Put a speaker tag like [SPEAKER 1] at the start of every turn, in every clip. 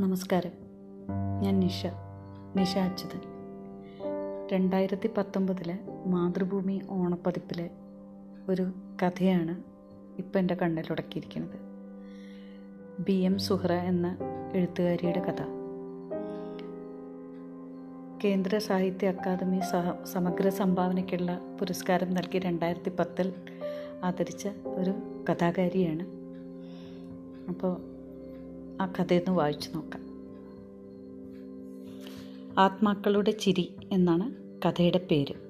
[SPEAKER 1] നമസ്കാരം. ഞാൻ നിഷ. നിഷ അച്യുതൻ. രണ്ടായിരത്തി പത്തൊമ്പതിലെ മാതൃഭൂമി ഓണപ്പതിപ്പിലെ ഒരു കഥയാണ് ഇപ്പം എന്റെ കണ്ണിലുടക്കിയിരിക്കുന്നത് ബി എം സുഹ്ര എന്ന എഴുത്തുകാരിയുടെ കഥ. കേന്ദ്ര സാഹിത്യ അക്കാദമി സമഗ്ര സംഭാവനയ്ക്കുള്ള പുരസ്കാരം നൽകി രണ്ടായിരത്തി പത്തിൽ ആദരിച്ച ഒരു കഥാകാരിയാണ്. അപ്പോൾ ആ കഥയൊന്ന് വായിച്ചു നോക്കാം. ആത്മാക്കളുടെ ചിരി എന്നാണ് കഥയുടെ പേര്.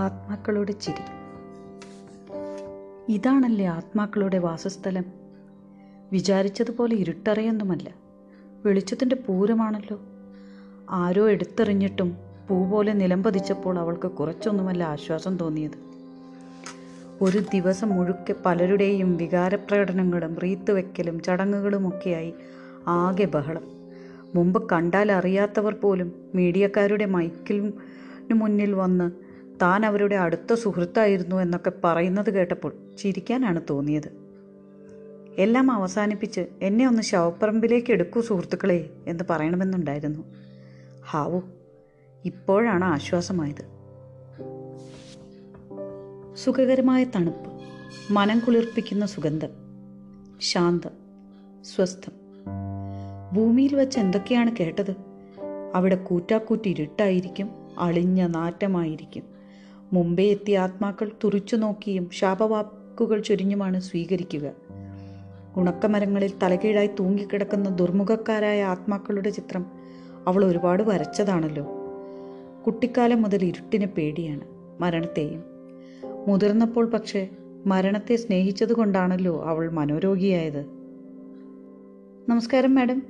[SPEAKER 1] ആത്മാക്കളുടെ ചിരി. ഇതാണല്ലേ ആത്മാക്കളുടെ വാസസ്ഥലം? വിചാരിച്ചതുപോലെ ഇരുട്ടറയൊന്നുമല്ല. വെളിച്ചത്തിന്റെ പൂരമാണല്ലോ. ആരോ എടുത്തെറിഞ്ഞിട്ടും പൂ പോലെ നിലംപതിച്ചപ്പോൾ അവൾക്ക് കുറച്ചൊന്നുമല്ല ആശ്വാസം തോന്നിയത്. ഒരു ദിവസം മുഴുക്കെ പലരുടെയും വികാരപ്രകടനങ്ങളും റീത്ത് വെക്കലും ചടങ്ങുകളുമൊക്കെയായി ആകെ ബഹളം. മുമ്പ് കണ്ടാൽ അറിയാത്തവർ പോലും മീഡിയക്കാരുടെ മൈക്കിന് മുന്നിൽ വന്ന് താൻ അവരുടെ അടുത്ത സുഹൃത്തായിരുന്നു എന്നൊക്കെ പറയുന്നത് കേട്ടപ്പോൾ ചിരിക്കാനാണ് തോന്നിയത്. എല്ലാം അവസാനിപ്പിച്ച് എന്നെ ഒന്ന് ശവപ്പറമ്പിലേക്ക് എടുക്കൂ സുഹൃത്തുക്കളെ എന്ന് പറയണമെന്നുണ്ടായിരുന്നു. ഹാവു ഇപ്പോഴാണ് ആശ്വാസമായത്. സുഖകരമായ തണുപ്പ് മനം കുളിർപ്പിക്കുന്ന സുഗന്ധം ശാന്തം സ്വസ്ഥം. ഭൂമിയിൽ വെച്ച് എന്തൊക്കെയാണ് കേട്ടത്? അവിടെ കൂറ്റാക്കൂറ്റി ഇരുട്ടായിരിക്കും അളിഞ്ഞ നാറ്റമായിരിക്കും. മുമ്പേ എത്തിയ ആത്മാക്കൾ തുറിച്ചു നോക്കിയും ശാപവാക്കുകൾ ചൊരിഞ്ഞുമാണ് സ്വീകരിക്കുക. ഉണക്കമരങ്ങളിൽ തലകീഴായി തൂങ്ങിക്കിടക്കുന്ന ദുർമുഖക്കാരായ ആത്മാക്കളുടെ ചിത്രം അവൾ ഒരുപാട് വരച്ചതാണല്ലോ. കുട്ടിക്കാലം മുതൽ ഇരുട്ടിനെ പേടിയാണ് മരണത്തെയും. മുതിർന്നപ്പോൾ പക്ഷേ മരണത്തെ സ്നേഹിച്ചതുകൊണ്ടാണല്ലോ അവൾ മനോരോഗിയായത്. നമസ്കാരം മാഡം.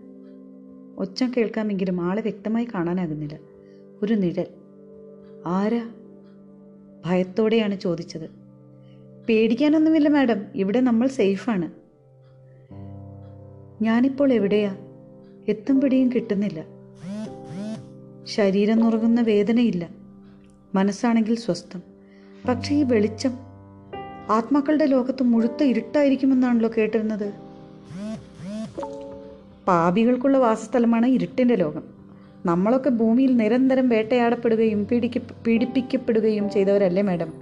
[SPEAKER 1] ഒച്ച കേൾക്കാമെങ്കിലും ആളെ വ്യക്തമായി കാണാനാകുന്നില്ല. ഒരു നിഴൽ. ആരാ? ഭയത്തോടെയാണ് ചോദിച്ചത്. പേടിക്കാനൊന്നുമില്ല മാഡം. ഇവിടെ നമ്മൾ സേഫാണ്. ഞാനിപ്പോൾ എവിടെയാ? എത്തും പിടിയും കിട്ടുന്നില്ല. ശരീരം നുറങ്ങുന്ന വേദനയില്ല. മനസ്സാണെങ്കിൽ സ്വസ്ഥം. പക്ഷേ ഈ വെളിച്ചം ആത്മാക്കളുടെ ലോകത്ത് മുഴുത്ത ഇരുട്ടായിരിക്കുമെന്നാണല്ലോ കേട്ടിരുന്നത്. പാപികൾക്കുള്ള വാസസ്ഥലമാണ് ഇരുട്ടിന്റെ ലോകം. നമ്മളൊക്കെ ഭൂമിയിൽ നിരന്തരം വേട്ടയാടപ്പെടുകയും പീഡിക്ക പീഡിപ്പിക്കപ്പെടുകയും ചെയ്തവരല്ലേ മാഡം?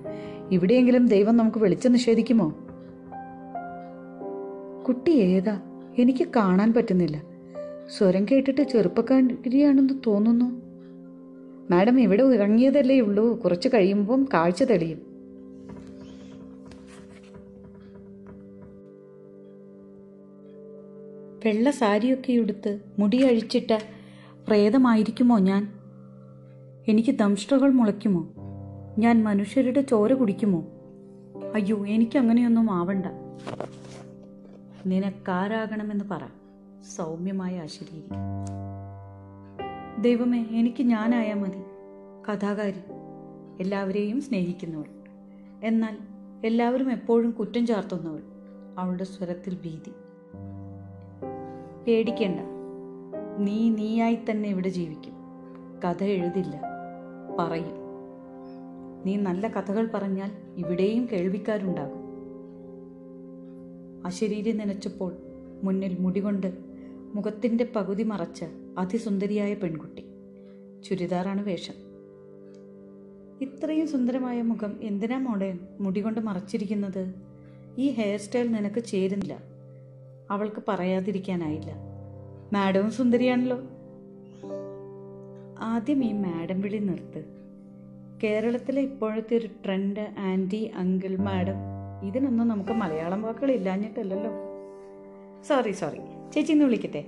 [SPEAKER 1] ഇവിടെയെങ്കിലും ദൈവം നമുക്ക് വെളിച്ചം നിഷേധിക്കുമോ? കുട്ടി ഏതാ? എനിക്ക് കാണാൻ പറ്റുന്നില്ല. സ്വരം കേട്ടിട്ട് ചെറുപ്പക്കാരിയാണെന്ന് തോന്നുന്നു. മാഡം ഇവിടെ ഇറങ്ങിയതല്ലേ ഉള്ളൂ. കുറച്ച് കഴിയുമ്പം കാഴ്ച തെളിയും. വെള്ള സാരിയൊക്കെ ഉടുത്ത് മുടി അഴിച്ചിട്ട പ്രേതമായിരിക്കുമോ ഞാൻ? എനിക്ക് ദംഷ്ടകൾ മുളയ്ക്കുമോ? ഞാൻ മനുഷ്യരുടെ ചോര കുടിക്കുമോ? അയ്യോ എനിക്കങ്ങനെയൊന്നും ആവണ്ട. നിനക്കാരാകണമെന്ന് പറ. സൗമ്യമായ അശരീരി ദൈവമേ എനിക്ക് ഞാനായാൽ മതി. കഥാകാരി എല്ലാവരെയും സ്നേഹിക്കുന്നവൾ. എന്നാൽ എല്ലാവരും എപ്പോഴും കുറ്റം ചാർത്തുന്നവൾ. അവളുടെ സ്വരത്തിൽ ഭീതി. പേടിക്കേണ്ട. നീ നീയായി തന്നെ ഇവിടെ ജീവിക്കും. കഥ എഴുതില്ല. പറയും. നീ നല്ല കഥകൾ പറഞ്ഞാൽ ഇവിടെയും കേൾവിക്കാരുണ്ടാകും. അശരീരി നനച്ചപ്പോൾ മുന്നിൽ മുടികൊണ്ട് മുഖത്തിന്റെ പകുതി മറച്ച അതിസുന്ദരിയായ പെൺകുട്ടി. ചുരിദാറാണ് വേഷം. ഇത്രയും സുന്ദരമായ മുഖം എന്തിനാ മോളെ മുടി കൊണ്ട് മറച്ചിരിക്കുന്നത്? ഈ ഹെയർ സ്റ്റൈൽ നിനക്ക് ചേരുന്നില്ല. അവൾക്ക് പറയാതിരിക്കാനായില്ല. മാഡവും സുന്ദരിയാണല്ലോ. ആദ്യം ഈ മാഡം വിളി നിർത്ത്. കേരളത്തിലെ ഇപ്പോഴത്തെ ഒരു ട്രെൻഡ് ആന്റി അങ്കിൾ മാഡം ഇതിനൊന്നും നമുക്ക് മലയാളം വാക്കുകൾ ഇല്ലാഞ്ഞിട്ടല്ലല്ലോ. Sorry sorry. ചേച്ചി ഇന്ന് വിളിക്കട്ടെ?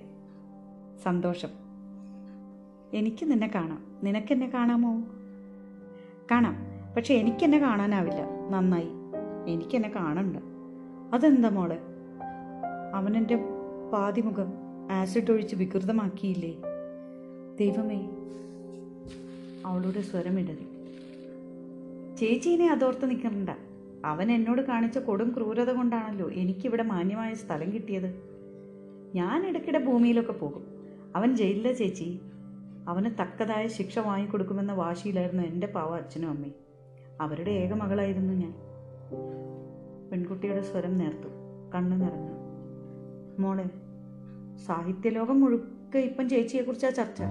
[SPEAKER 1] സന്തോഷം. എനിക്ക് നിന്നെ കാണാം. നിനക്കെന്നെ കാണാമോ? കാണാം. പക്ഷെ എനിക്കെന്നെ കാണാനാവില്ല. നന്നായി. എനിക്കെന്നെ കാണണ്ട. അതെന്താ മോളെ? അവനെന്റെ പാതിമുഖം. ആസിഡ് ഒഴിച്ച് വികൃതമാക്കിയില്ലേ? ദൈവമേ അവളുടെ സ്വരമിടറി ചേച്ചീനെ അതോർത്ത് നിൽക്കണ്ട. അവൻ എന്നോട് കാണിച്ച കൊടും ക്രൂരത കൊണ്ടാണല്ലോ എനിക്കിവിടെ മാന്യമായ സ്ഥലം കിട്ടിയത്. ഞാൻ ഇടയ്ക്കിടെ ഭൂമിയിലൊക്കെ പോകും. അവൻ ജയിലിലെ ചേച്ചി. അവന് തക്കതായ ശിക്ഷ വാങ്ങിക്കൊടുക്കുമെന്ന വാശിയിലായിരുന്നു എന്റെ പാവ അച്ഛനും അമ്മയും. അവരുടെ ഏക മകളായിരുന്നു ഞാൻ. പെൺകുട്ടിയുടെ സ്വരം നേർത്തു. കണ്ണു നിറഞ്ഞു. മോളെ സാഹിത്യലോകം മുഴുക്കെ ഇപ്പം ചേച്ചിയെക്കുറിച്ചാ ചർച്ച.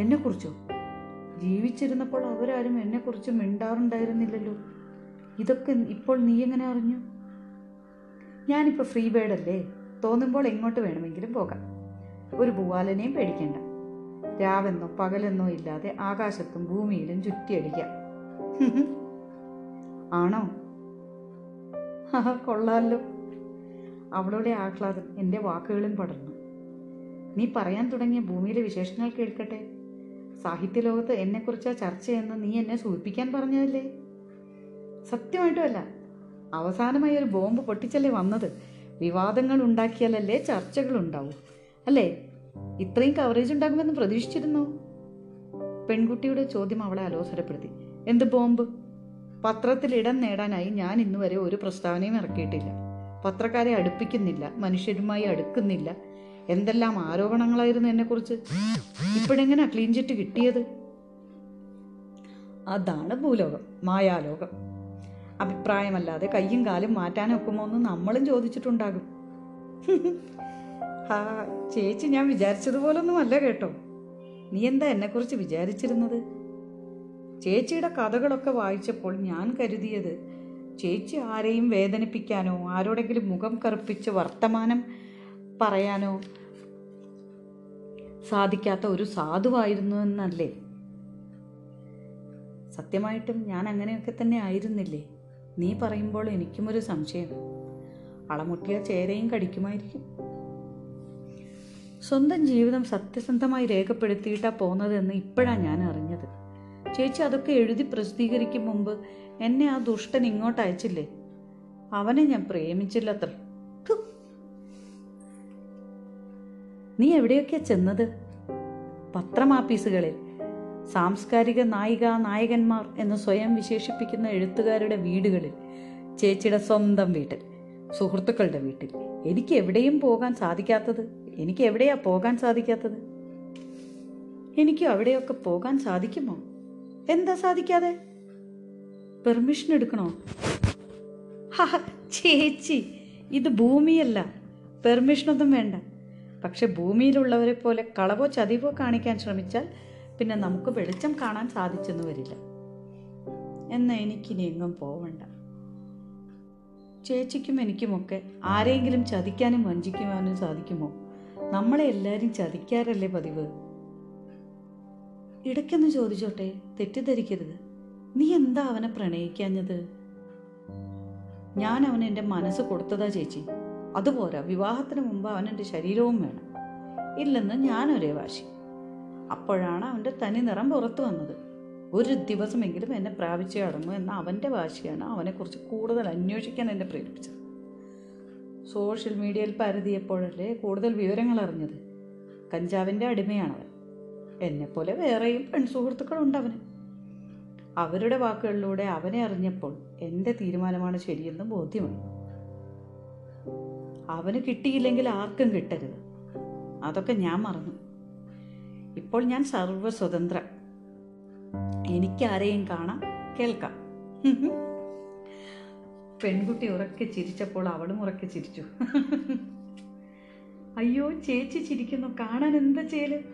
[SPEAKER 1] എന്നെ കുറിച്ചോ ജീവിച്ചിരുന്നപ്പോൾ അവരാരും എന്നെക്കുറിച്ച് മിണ്ടാറുണ്ടായിരുന്നില്ലല്ലോ. ഇതൊക്കെ ഇപ്പോൾ നീ എങ്ങനെ അറിഞ്ഞു? ഞാനിപ്പോൾ ഫ്രീ ബേഡല്ലേ തോന്നുമ്പോൾ എങ്ങോട്ട് വേണമെങ്കിലും പോകാം. ഒരു പൂവാലനെയും പേടിക്കണ്ട. രാവെന്നോ പകലെന്നോ ഇല്ലാതെ ആകാശത്തും ഭൂമിയിലും ചുറ്റിയടിക്കാം. ആണോ? കൊള്ളാമല്ലോ അവളുടെ ആഹ്ലാദം എന്റെ വാക്കുകളിൽ പടർന്നു. നീ പറയാൻ തുടങ്ങിയ ഭൂമിയിലെ വിശേഷങ്ങൾ കേൾക്കട്ടെ. സാഹിത്യലോകത്ത് എന്നെക്കുറിച്ച് ചർച്ചയെന്ന് നീ എന്നെ സൂചിപ്പിക്കാൻ പറഞ്ഞതല്ലേ? സത്യമായിട്ടുമല്ല അവസാനമായി ഒരു ബോംബ് പൊട്ടിച്ചല്ലേ വന്നത്? വിവാദങ്ങൾ ഉണ്ടാക്കിയാലല്ലേ ചർച്ചകൾ ഉണ്ടാവൂ അല്ലേ? ഇത്രയും കവറേജ് ഉണ്ടാകുമെന്ന് പ്രതീക്ഷിച്ചിരുന്നോ? പെൺകുട്ടിയുടെ ചോദ്യം അവളെ അലോസരപ്പെടുത്തി. എന്ത് ബോംബ്? പത്രത്തിൽ ഇടം നേടാനായി ഞാൻ ഇന്നുവരെ ഒരു പ്രസ്താവനയും ഇറക്കിയിട്ടില്ല. പത്രക്കാരെ അടുപ്പിക്കുന്നില്ല. മനുഷ്യരുമായി അടുക്കുന്നില്ല. എന്തെല്ലാം ആരോപണങ്ങളായിരുന്നു എന്നെക്കുറിച്ച്? ഇപ്പോഴെങ്ങനെ ക്ലീൻ ചിറ്റ് കിട്ടിയത്? അതാണ് ഭൂലോകം മായാലോകം. അഭിപ്രായമല്ലാതെ കയ്യും കാലും മാറ്റാനൊക്കുമോ എന്ന് നമ്മളും ചോദിച്ചിട്ടുണ്ടാകും. ഹാ ചേച്ചി ഞാൻ വിചാരിച്ചതുപോലൊന്നും അല്ല കേട്ടോ. നീ എന്താ എന്നെക്കുറിച്ച് വിചാരിച്ചിരുന്നത്? ചേച്ചിയുടെ കഥകളൊക്കെ വായിച്ചപ്പോൾ ഞാൻ കരുതിയത് ചേച്ചി ആരെയും വേദനിപ്പിക്കാനോ ആരോടെങ്കിലും മുഖം കറുപ്പിച്ച് വർത്തമാനം പറയാനോ സാധിക്കാത്ത ഒരു സാധുവായിരുന്നു എന്നല്ലേ? സത്യമായിട്ടും ഞാൻ അങ്ങനെയൊക്കെ തന്നെ ആയിരുന്നില്ലേ? നീ പറയുമ്പോൾ എനിക്കും ഒരു സംശയം. അളമുട്ടിയ ചേരയും കടിക്കുമായിരിക്കും. സ്വന്തം ജീവിതം സത്യസന്ധമായി രേഖപ്പെടുത്തിയിട്ടാ പോകുന്നതെന്ന് ഇപ്പോഴാണ് ഞാൻ അറിഞ്ഞത്. ചേച്ചി അതൊക്കെ എഴുതി പ്രസിദ്ധീകരിക്കും മുമ്പ് എന്നെ ആ ദുഷ്ടൻ ഇങ്ങോട്ട് അയച്ചില്ലേ അവനെ ഞാൻ പ്രേമിച്ചില്ലത്ര. നീ എവിടെയൊക്കെയാ ചെന്നത്? പത്രമാപ്പീസുകളിൽ. സാംസ്കാരിക നായിക നായകന്മാർ എന്ന് സ്വയം വിശേഷിപ്പിക്കുന്ന എഴുത്തുകാരുടെ വീടുകളിൽ. ചേച്ചിയുടെ സ്വന്തം വീട്ടിൽ. സുഹൃത്തുക്കളുടെ വീട്ടിൽ. എനിക്ക് എവിടെയും പോകാൻ സാധിക്കാത്തത്? എനിക്ക് എവിടെയാ പോകാൻ സാധിക്കാത്തത്? എനിക്കും അവിടെയൊക്കെ പോകാൻ സാധിക്കുമോ? എന്താ സാധിക്കാതെ? പെർമിഷൻ എടുക്കണോ? ചേച്ചി ഇത് ഭൂമിയല്ല. പെർമിഷനൊന്നും വേണ്ട. പക്ഷെ ഭൂമിയിലുള്ളവരെ പോലെ കളവോ ചതിവോ കാണിക്കാൻ ശ്രമിച്ചാൽ പിന്നെ നമുക്ക് വെളിച്ചം കാണാൻ സാധിച്ചെന്ന് വരില്ല. എന്ന എനിക്കിനി എങ്ങും പോവണ്ട. ചേച്ചിക്കും എനിക്കുമൊക്കെ ആരെങ്കിലും ചതിക്കാനും വഞ്ചിക്കുവാനും സാധിക്കുമോ? നമ്മളെ എല്ലാവരും ചതിക്കാറല്ലേ പതിവ്? ഇടയ്ക്കൊന്ന് ചോദിച്ചോട്ടെ തെറ്റിദ്ധരിക്കരുത്. നീ എന്താ അവനെ പ്രണയിക്കാഞ്ഞത്? ഞാൻ അവന് എന്റെ മനസ്സ് കൊടുത്തതാ ചേച്ചി. അതുപോരാ വിവാഹത്തിന് മുമ്പ് അവൻ എന്റെ ശരീരവും വേണം. ഇല്ലെന്ന് ഞാനൊരേ വാശി. അപ്പോഴാണ് അവന്റെ തനി നിറം പുറത്തു വന്നത്. ഒരു ദിവസമെങ്കിലും എന്നെ പ്രാപിച്ചേ അടങ്ങൂ എന്ന അവന്റെ വാശിയാണ് അവനെക്കുറിച്ച് കൂടുതൽ അന്വേഷിക്കാൻ എന്നെ പ്രേരിപ്പിച്ചത്. സോഷ്യൽ മീഡിയയിൽ പരതിയപ്പോഴല്ലേ കൂടുതൽ വിവരങ്ങൾ അറിഞ്ഞത്. കഞ്ചാവിന്റെ അടിമയാണവൻ. എന്നെപ്പോലെ വേറെയും പെൺസുഹൃത്തുക്കളുണ്ട് അവന്. അവരുടെ വാക്കുകളിലൂടെ അവനെ അറിഞ്ഞപ്പോൾ എന്റെ തീരുമാനമാണ് ശരിയെന്ന് ബോധ്യമായി. അവന് കിട്ടിയില്ലെങ്കിൽ ആർക്കും കിട്ടരുത്. അതൊക്കെ ഞാൻ മറന്നു. ഇപ്പോൾ ഞാൻ സർവസ്വതന്ത്ര എനിക്കാരെയും കാണാം കേൾക്കാം. പെൺകുട്ടി ഉറക്കെ ചിരിച്ചപ്പോൾ അവളും ഉറക്കെ ചിരിച്ചു. അയ്യോ ചേച്ചി ചിരിക്കുന്നു. കാണാൻ എന്താ ചെയ്യൽ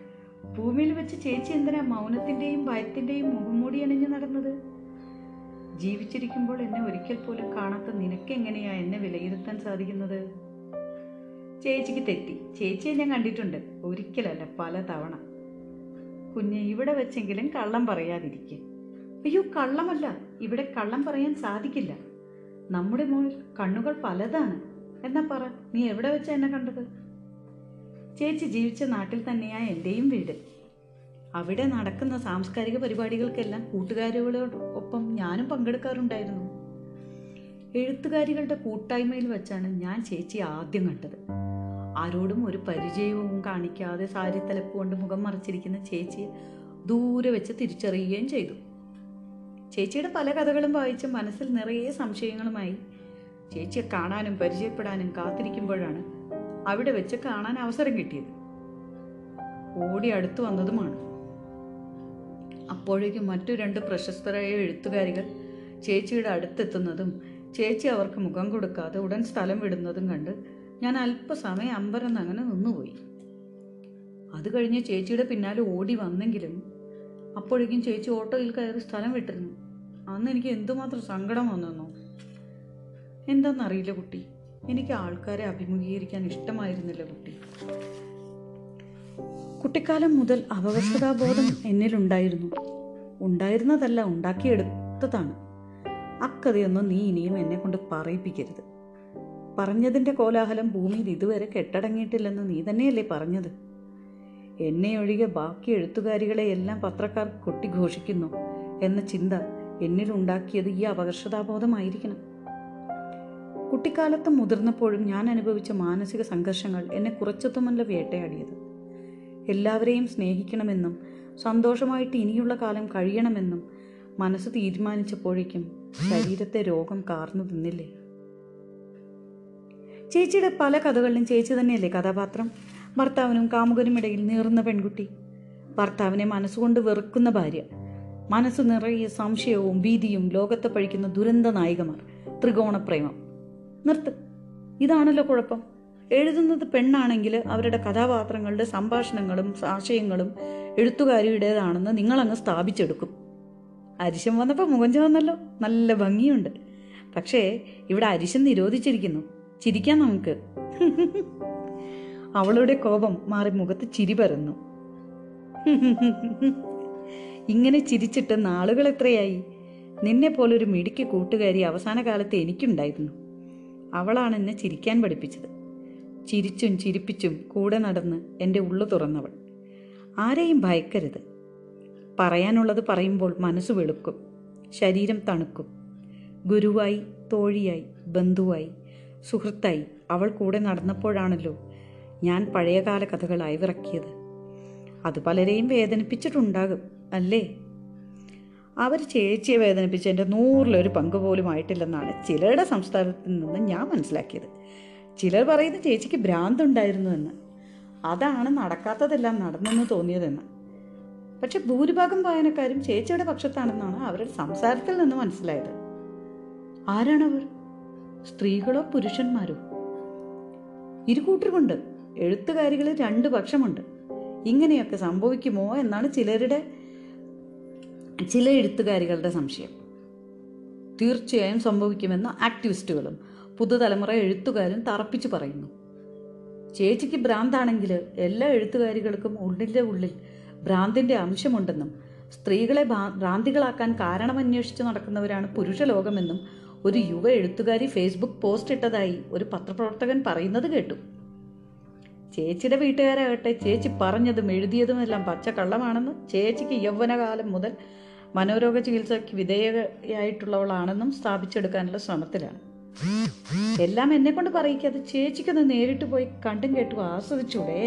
[SPEAKER 1] ഭൂമിയിൽ വെച്ച് ചേച്ചി എന്തിനാ മൗനത്തിന്റെയും ഭയത്തിന്റെയും മുഖംമൂടി അണിഞ്ഞു നടന്നത്? ജീവിച്ചിരിക്കുമ്പോൾ എന്നെ ഒരിക്കൽ പോലും കാണാത്ത നിനക്ക് എങ്ങനെയാ എന്നെ വിലയിരുത്താൻ സാധിക്കുന്നത്? ചേച്ചിക്ക് തെറ്റി. ചേച്ചിയെ ഞാൻ കണ്ടിട്ടുണ്ട്. ഒരിക്കലല്ല പല തവണ കുഞ്ഞ് ഇവിടെ വെച്ചെങ്കിലും കള്ളം പറയാതിരിക്കെ. അയ്യോ കള്ളമല്ല. ഇവിടെ കള്ളം പറയാൻ സാധിക്കില്ല. നമ്മുടെ മോൾ കണ്ണുകൾ പലതാണ്. എന്നാ പറ നീ എവിടെ വെച്ചാ എന്നെ കണ്ടത്? ചേച്ചി ജീവിച്ച നാട്ടിൽ തന്നെയാ എന്റെയും വീട്. അവിടെ നടക്കുന്ന സാംസ്കാരിക പരിപാടികൾക്കെല്ലാം കൂട്ടുകാരികളോടൊപ്പം ഞാനും പങ്കെടുക്കാറുണ്ടായിരുന്നു. എഴുത്തുകാരികളുടെ കൂട്ടായ്മയിൽ വെച്ചാണ് ഞാൻ ചേച്ചി ആദ്യം കണ്ടത്. ആരോടും ഒരു പരിചയവും കാണിക്കാതെ സാരി തലപ്പ് കൊണ്ട് മുഖം മറച്ചിരിക്കുന്ന ചേച്ചിയെ ദൂരെ വെച്ച് തിരിച്ചറിയുകയും ചെയ്തു. ചേച്ചിയുടെ പല കഥകളും വായിച്ച് മനസ്സിൽ നിറയെ സംശയങ്ങളുമായി ചേച്ചിയെ കാണാനും പരിചയപ്പെടാനും കാത്തിരിക്കുമ്പോഴാണ് അവിടെ വെച്ച് കാണാൻ അവസരം കിട്ടിയത്. ഓടി അടുത്തു വന്നതുമാണ്. അപ്പോഴേക്കും മറ്റു രണ്ട് പ്രശസ്തരായ എഴുത്തുകാരികൾ ചേച്ചിയുടെ അടുത്തെത്തുന്നതും ചേച്ചി അവർക്ക് മുഖം കൊടുക്കാതെ ഉടൻ സ്ഥലം വിടുന്നതും കണ്ട് ഞാൻ അല്പസമയം അമ്പരന്ന് അങ്ങനെ നിന്നുപോയി. അത് കഴിഞ്ഞ് ചേച്ചിയുടെ പിന്നാലെ ഓടി വന്നെങ്കിലും അപ്പോഴേക്കും ചേച്ചി ഓട്ടോയിൽ കയറി സ്ഥലം വിട്ടിരുന്നു. അന്ന് എനിക്ക് എന്തുമാത്രം സങ്കടം വന്നെന്നോ? എന്താണെന്നറിയില്ല കുട്ടി. എനിക്ക് ആൾക്കാരെ അഭിമുഖീകരിക്കാൻ ഇഷ്ടമായിരുന്നില്ല കുട്ടി. കുട്ടിക്കാലം മുതൽ അപകർഷതാബോധം എന്നിലുണ്ടായിരുന്നു. ഉണ്ടായിരുന്നതല്ല ഉണ്ടാക്കിയെടുത്തതാണ്. അക്കഥയൊന്നും നീ ഇനിയും എന്നെ കൊണ്ട് പറയിപ്പിക്കരുത്. പറഞ്ഞതിന്റെ കോലാഹലം ഭൂമിയിൽ ഇതുവരെ കെട്ടടങ്ങിയിട്ടില്ലെന്ന് നീ തന്നെയല്ലേ പറഞ്ഞത്? എന്നെ ഒഴികെ ബാക്കി എഴുത്തുകാരികളെ എല്ലാം പത്രക്കാർ കൊട്ടിഘോഷിക്കുന്നു എന്ന ചിന്ത എന്നിലുണ്ടാക്കിയത് ഈ അപകർഷതാബോധമായിരിക്കണം കുട്ടിക്കാലത്ത് മുതിർന്നപ്പോഴും ഞാൻ അനുഭവിച്ച മാനസിക സംഘർഷങ്ങൾ എന്നെ കുറച്ചൊത്തുമല്ല വേട്ടയാടിയത്. എല്ലാവരെയും സ്നേഹിക്കണമെന്നും സന്തോഷമായിട്ട് ഇനിയുള്ള കാലം കഴിയണമെന്നും മനസ്സ് തീരുമാനിച്ചപ്പോഴേക്കും ശരീരത്തെ രോഗം കാർന്നു തിന്നില്ലേ ചേച്ചിയുടെ പല കഥകളിലും ചേച്ചി തന്നെയല്ലേ കഥാപാത്രം? ഭർത്താവിനും കാമുകനും ഇടയിൽ നീറുന്ന പെൺകുട്ടി. ഭർത്താവിനെ മനസ്സുകൊണ്ട് വെറുക്കുന്ന ഭാര്യ. മനസ്സ് നിറയെ സംശയവും ഭീതിയും ലോകത്തെ പഴിക്കുന്ന ദുരന്ത നായികമാർ. ത്രികോണപ്രേമം. നിർത്ത്. ഇതാണല്ലോ കുഴപ്പം. എഴുതുന്നത് പെണ്ണാണെങ്കിൽ അവരുടെ കഥാപാത്രങ്ങളുടെ സംഭാഷണങ്ങളും ആശയങ്ങളും എഴുത്തുകാരിയുടേതാണെന്ന് നിങ്ങളങ്ങ് സ്ഥാപിച്ചെടുക്കും. അരിശം വന്നപ്പോൾ മുഖം വന്നല്ലോ നല്ല ഭംഗിയുണ്ട്. പക്ഷേ ഇവിടെ അരിശം നിരോധിച്ചിരിക്കുന്നു. ചിരിക്കാം നമുക്ക്. അവളുടെ കോപം മാറി മുഖത്ത് ചിരി പരന്നു. ഇങ്ങനെ ചിരിച്ചിട്ട് നാളുകൾ എത്രയായി? നിന്നെ പോലൊരു മിടുക്കി കൂട്ടുകാരി അവസാന കാലത്ത് എനിക്കുണ്ടായിരുന്നു. അവളാണ് എന്നെ ചിരിക്കാൻ പഠിപ്പിച്ചത്. ചിരിച്ചും ചിരിപ്പിച്ചും കൂടെ നടന്ന് എന്റെ ഉള്ളു തുറന്നവൾ. ആരെയും ഭയക്കരുത്. പറയാനുള്ളത് പറയുമ്പോൾ മനസ്സ് വെളുക്കും. ശരീരം തണുക്കും. ഗുരുവായി തോഴിയായി ബന്ധുവായി സുഹൃത്തായി അവൾ കൂടെ നടന്നപ്പോഴാണല്ലോ ഞാൻ പഴയകാല കഥകൾ അയവിറക്കിയത് അത് പലരെയും വേദനിപ്പിച്ചിട്ടുണ്ടാകും അല്ലേ? അവർ ചേച്ചിയെ വേദനിപ്പിച്ച എന്റെ നൂറിലൊരു പങ്ക് പോലും ആയിട്ടില്ലെന്നാണ് ചിലരുടെ സംസ്ഥാനത്തിൽ നിന്ന് ഞാൻ മനസ്സിലാക്കിയത്. ചിലർ പറയുന്ന ചേച്ചിക്ക് ഭ്രാന്തുണ്ടായിരുന്നു എന്ന്. അതാണ് നടക്കാത്തതെല്ലാം നടന്നെന്ന് തോന്നിയതെന്ന്. പക്ഷെ ഭൂരിഭാഗം വായനക്കാരും ചേച്ചിയുടെ പക്ഷത്താണെന്നാണ് അവരുടെ സംസാരത്തിൽ നിന്ന് മനസ്സിലായത്. ആരാണവർ? സ്ത്രീകളോ പുരുഷന്മാരോ? ഇരുകൂട്ടരുമുണ്ട് എഴുത്തുകാരികളിൽ രണ്ട് പക്ഷമുണ്ട്. ഇങ്ങനെയൊക്കെ സംഭവിക്കുമോ എന്നാണ് ചിലരുടെ ചില എഴുത്തുകാരികളുടെ സംശയം. തീർച്ചയായും സംഭവിക്കുമെന്ന് ആക്ടിവിസ്റ്റുകളും പുതുതലമുറ എഴുത്തുകാരും തറപ്പിച്ചു പറയുന്നു. ചേച്ചിക്ക് ഭ്രാന്താണെങ്കിൽ എല്ലാ എഴുത്തുകാരികൾക്കും ഉള്ളിന്റെ ഉള്ളിൽ ഭ്രാന്തിന്റെ അംശമുണ്ടെന്നും സ്ത്രീകളെ ഭ്രാന്തികളാക്കാൻ കാരണമന്വേഷിച്ച് നടക്കുന്നവരാണ് പുരുഷ ലോകമെന്നും ഒരു യുവ എഴുത്തുകാരി ഫേസ്ബുക്ക് പോസ്റ്റ് ഇട്ടതായി ഒരു പത്രപ്രവർത്തകൻ പറയുന്നത് കേട്ടു. ചേച്ചിയുടെ വീട്ടുകാരാകട്ടെ ചേച്ചി പറഞ്ഞതും എഴുതിയതുമെല്ലാം പച്ചക്കള്ളമാണെന്ന് ചേച്ചിക്ക് യൗവനകാലം മുതൽ മനോരോഗ ചികിത്സയ്ക്ക് വിധേയയായിട്ടുള്ളവളാണെന്നും സ്ഥാപിച്ചെടുക്കാനുള്ള ശ്രമത്തിലാണ്. എല്ലാം എന്നെ കൊണ്ട് പറയിക്കാതെ ചേച്ചിക്കൊന്ന് നേരിട്ട് പോയി കണ്ടും കേട്ടു ആസ്വദിച്ചൂടെ?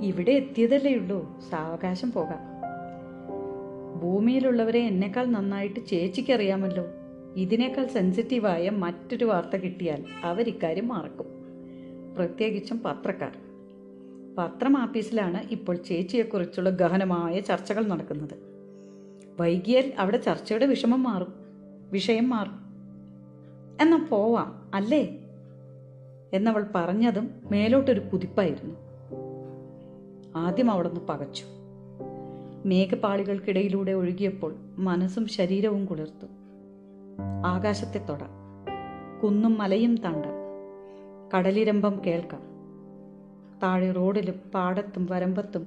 [SPEAKER 1] ഇവിടെ എത്തിയതല്ലേ ഉള്ളൂ. സാവകാശം പോകാം. ഭൂമിയിലുള്ളവരെ എന്നെക്കാൾ നന്നായിട്ട് ചേച്ചിക്കറിയാമല്ലോ. ഇതിനേക്കാൾ സെൻസിറ്റീവായ മറ്റൊരു വാർത്ത കിട്ടിയാൽ അവരിക്കാര്യം മറക്കും. പ്രത്യേകിച്ചും പത്രക്കാർ. പത്രം ആപ്പീസിലാണ് ഇപ്പോൾ ചേച്ചിയെക്കുറിച്ചുള്ള ഗഹനമായ ചർച്ചകൾ നടക്കുന്നത്. വൈകിയാൽ അവിടെ ചർച്ചയുടെ വിഷമം മാറും. വിഷയം മാറും. എന്നാൽ പോവാം അല്ലേ? എന്നവൾ പറഞ്ഞതും മേലോട്ടൊരു കുതിപ്പായിരുന്നു ആദ്യം അവിടുന്ന് പകച്ചു. മേഘപാളികൾക്കിടയിലൂടെ ഒഴുകിയപ്പോൾ മനസ്സും ശരീരവും കുളിർത്തു. ആകാശത്തെ തൊട. കുന്നും മലയും താണ്ടാം. കടലിരമ്പം കേൾക്കാം. താഴെ റോഡിലും പാടത്തും വരമ്പത്തും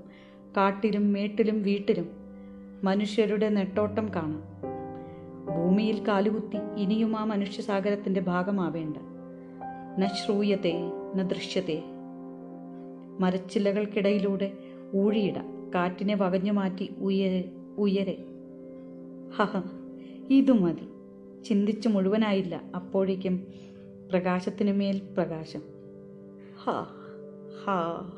[SPEAKER 1] കാട്ടിലും മേട്ടിലും വീട്ടിലും മനുഷ്യരുടെ നെട്ടോട്ടം കാണാം. ഭൂമിയിൽ കാലുകുത്തി ഇനിയും ആ മനുഷ്യസാഗരത്തിന്റെ ഭാഗമാവേണ്ട. ന ശ്രൂയത്തെ ന ദൃശ്യത്തെ. മരച്ചില്ലകൾക്കിടയിലൂടെ ഊഴിയിടാം കാറ്റിനെ വകഞ്ഞു മാറ്റി ഉയരെ ഉയരെ. ഹഹ ഇതു മതി. ചിന്തിച്ചു മുഴുവനായില്ല അപ്പോഴേക്കും പ്രകാശത്തിനു മേൽ പ്രകാശം. ഹാ ഹാ.